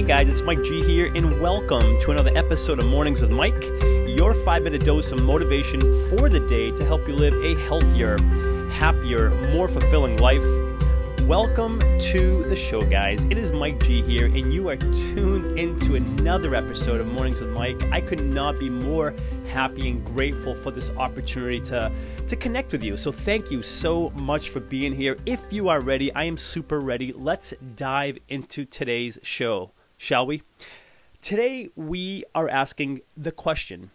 Hey guys, it's Mike G here, and welcome to another episode of Mornings with Mike, your five minute dose of motivation for the day to help you live a healthier, happier, more fulfilling life. Welcome to the show, guys. It is Mike G here, and you are tuned into another episode of Mornings with Mike. I could not be more happy and grateful for this opportunity to, to connect with you. So, thank you so much for being here. If you are ready, I am super ready. Let's dive into today's show, shall we? Today, we are asking the question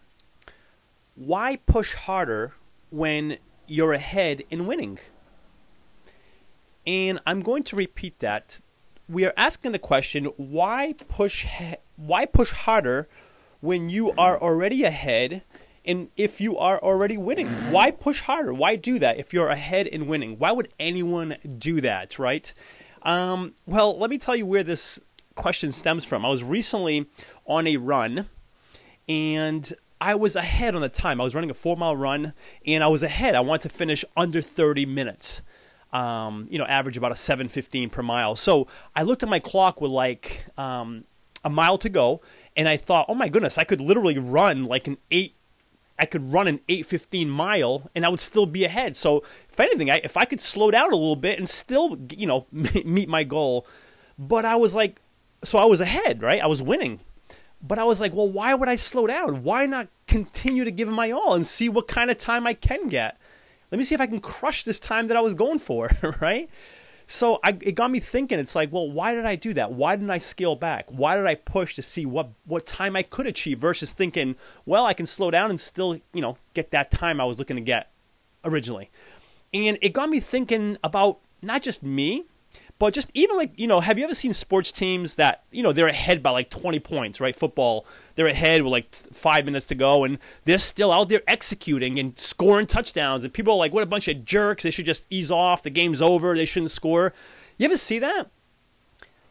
why push harder when you're ahead in winning? And I'm going to repeat that. We are asking the question why push why push harder when you are already ahead and if you are already winning? Why push harder? Why do that if you're ahead in winning? Why would anyone do that, right? Um, well, let me tell you where this question stems from. I was recently on a run and I was ahead on the time. I was running a four mile run and I was ahead. I wanted to finish under 30 minutes um, you know, average about a 7:15 per mile. So I looked at my clock with like um, a mile to go, and I thought, oh my goodness, I could literally run like an eight. I could run an 8:15 mile, and I would still be ahead. So if anything, I, if I could slow down a little bit and still, you know, meet my goal, but I was like, so I was ahead, right? I was winning. But I was like, well, why would I slow down? Why not continue to give my all and see what kind of time I can get? let me see if I can crush this time that I was going for, right? So I, it got me thinking. It's like, well, why did I do that? Why didn't I scale back? Why did I push to see what what time I could achieve versus thinking, well, I can slow down and still, you know, get that time I was looking to get originally. And it got me thinking about not just me, but just even like, you know, have you ever seen sports teams that, you know, they're ahead by like 20 points, right? Football, they're ahead with like five minutes to go and they're still out there executing and scoring touchdowns. And people are like, what a bunch of jerks. They should just ease off. The game's over. They shouldn't score. You ever see that?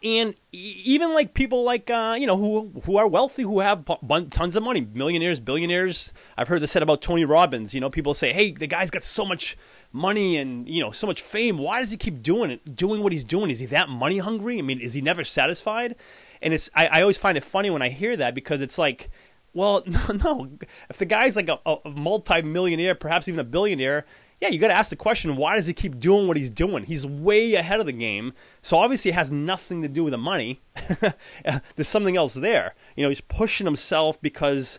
And even like people like uh, you know who who are wealthy who have tons of money millionaires billionaires. I've heard this said about tony robbins. You know people say hey the guy's got so much money and you know so much fame. Why does he keep doing it doing what he's doing? Is he that money hungry? I mean is he never satisfied? And it's i, I always find it funny when i hear that because it's like well no no. If the guy's like a, a multi-millionaire perhaps even a billionaire yeah, you got to ask the question why does he keep doing what he's doing? He's way ahead of the game. So obviously it has nothing to do with the money. There's something else there. You know, he's pushing himself because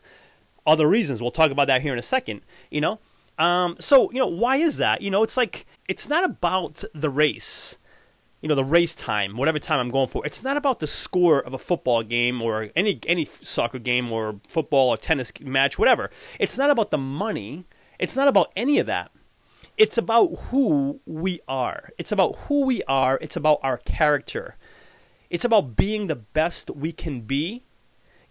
other reasons. We'll talk about that here in a second, you know? Um, so, you know, why is that? You know, it's like it's not about the race. You know, the race time, whatever time I'm going for. It's not about the score of a football game or any any soccer game or football or tennis match, whatever. It's not about the money. It's not about any of that it's about who we are. It's about who we are. It's about our character. It's about being the best we can be,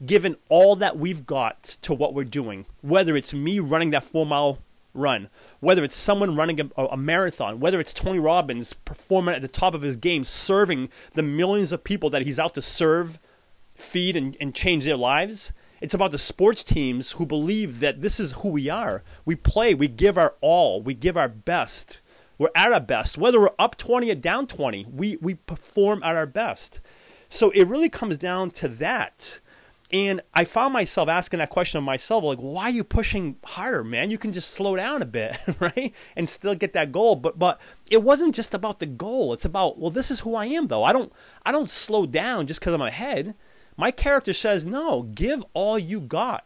given all that we've got to what we're doing. Whether it's me running that four mile run, whether it's someone running a, a, marathon, whether it's Tony Robbins performing at the top of his game, serving the millions of people that he's out to serve, feed, and, and change their lives. It's about the sports teams who believe that this is who we are. We play, we give our all, we give our best. We're at our best. Whether we're up 20 or down 20, we, we perform at our best. So it really comes down to that. And I found myself asking that question of myself, like, why are you pushing harder, man? You can just slow down a bit, right? And still get that goal. But but it wasn't just about the goal. It's about, well, this is who I am though. I don't I don't slow down just because I'm ahead. My character says, no, give all you got.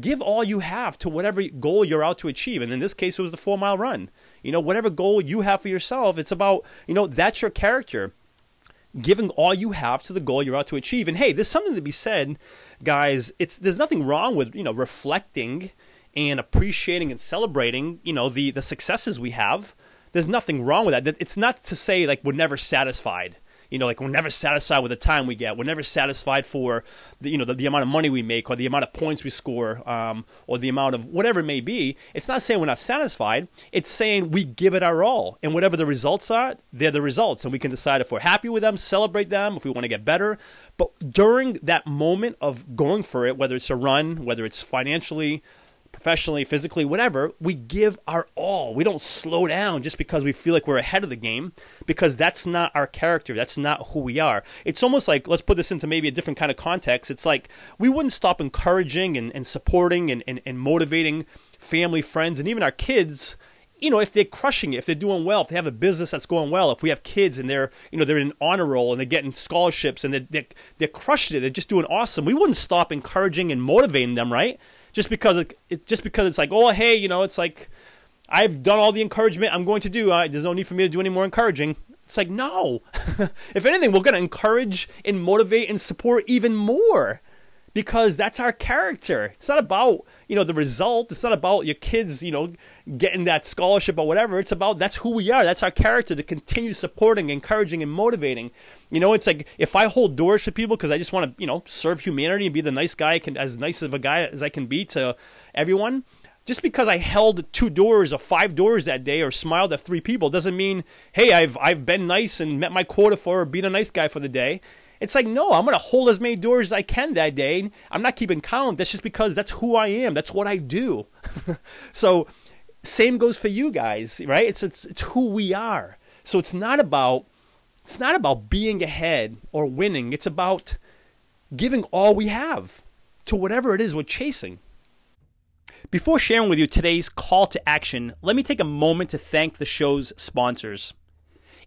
Give all you have to whatever goal you're out to achieve. And in this case, it was the four mile run. You know, whatever goal you have for yourself, it's about, you know, that's your character. Giving all you have to the goal you're out to achieve. And hey, there's something to be said, guys. It's there's nothing wrong with, you know, reflecting and appreciating and celebrating, you know, the the successes we have. There's nothing wrong with that. It's not to say like we're never satisfied you know, like we're never satisfied with the time we get. We're never satisfied for the, you know the, the amount of money we make or the amount of points we score um, or the amount of whatever it may be. It's not saying we're not satisfied. It's saying we give it our all, and whatever the results are, they're the results, and we can decide if we're happy with them, celebrate them, if we want to get better. But during that moment of going for it, whether it's a run, whether it's financially professionally, physically, whatever, we give our all. We don't slow down just because we feel like we're ahead of the game because that's not our character. That's not who we are. It's almost like, let's put this into maybe a different kind of context. It's like we wouldn't stop encouraging and, and supporting and, and, and motivating family, friends, and even our kids you know, if they're crushing it, if they're doing well, if they have a business that's going well, if we have kids and they're, you know, they're in honor roll and they're getting scholarships and they're, they're, they're crushing it, they're just doing awesome. We wouldn't stop encouraging and motivating them, right? Just because it, it just because it's like, oh, hey, you know, it's like I've done all the encouragement I'm going to do. Uh, there's no need for me to do any more encouraging. It's like, no. if anything, we're going to encourage and motivate and support even more because that's our character. It's not about, you know, the result. It's not about your kids, you know, getting that scholarship or whatever. It's about that's who we are. That's our character to continue supporting, encouraging, and motivating. You know, it's like if I hold doors for people because I just want to, you know, serve humanity and be the nice guy, can, as nice of a guy as I can be to everyone. Just because I held two doors or five doors that day or smiled at three people doesn't mean, hey, I've I've been nice and met my quota for being a nice guy for the day. It's like, no, I'm going to hold as many doors as I can that day. I'm not keeping count. That's just because that's who I am. That's what I do. so, same goes for you guys, right? It's, it's, it's who we are. So it's not about it's not about being ahead or winning. It's about giving all we have to whatever it is we're chasing. Before sharing with you today's call to action, let me take a moment to thank the show's sponsors.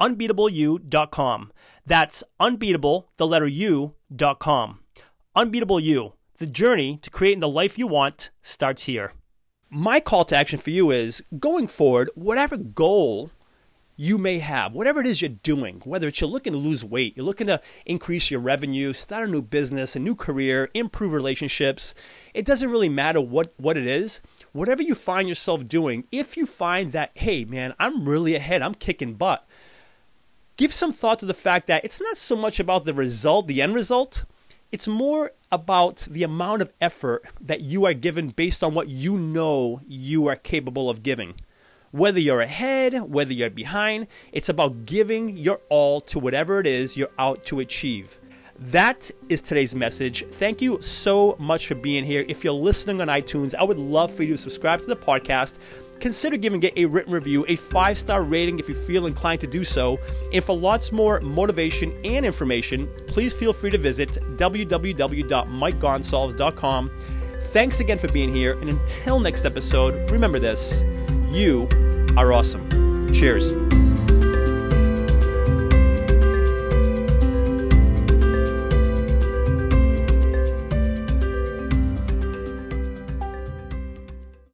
unbeatableu.com. That's unbeatable, the letter U.com. Unbeatable You. The journey to creating the life you want starts here. My call to action for you is going forward, whatever goal you may have, whatever it is you're doing, whether it's you're looking to lose weight, you're looking to increase your revenue, start a new business, a new career, improve relationships, it doesn't really matter what, what it is. Whatever you find yourself doing, if you find that, hey, man, I'm really ahead, I'm kicking butt, give some thought to the fact that it's not so much about the result, the end result. It's more about the amount of effort that you are given based on what you know you are capable of giving. Whether you're ahead, whether you're behind, it's about giving your all to whatever it is you're out to achieve. That is today's message. Thank you so much for being here. If you're listening on iTunes, I would love for you to subscribe to the podcast consider giving it a written review, a five star rating if you feel inclined to do so. And for lots more motivation and information, please feel free to visit www.mikegonsalves.com. Thanks again for being here, and until next episode, remember this you are awesome. Cheers.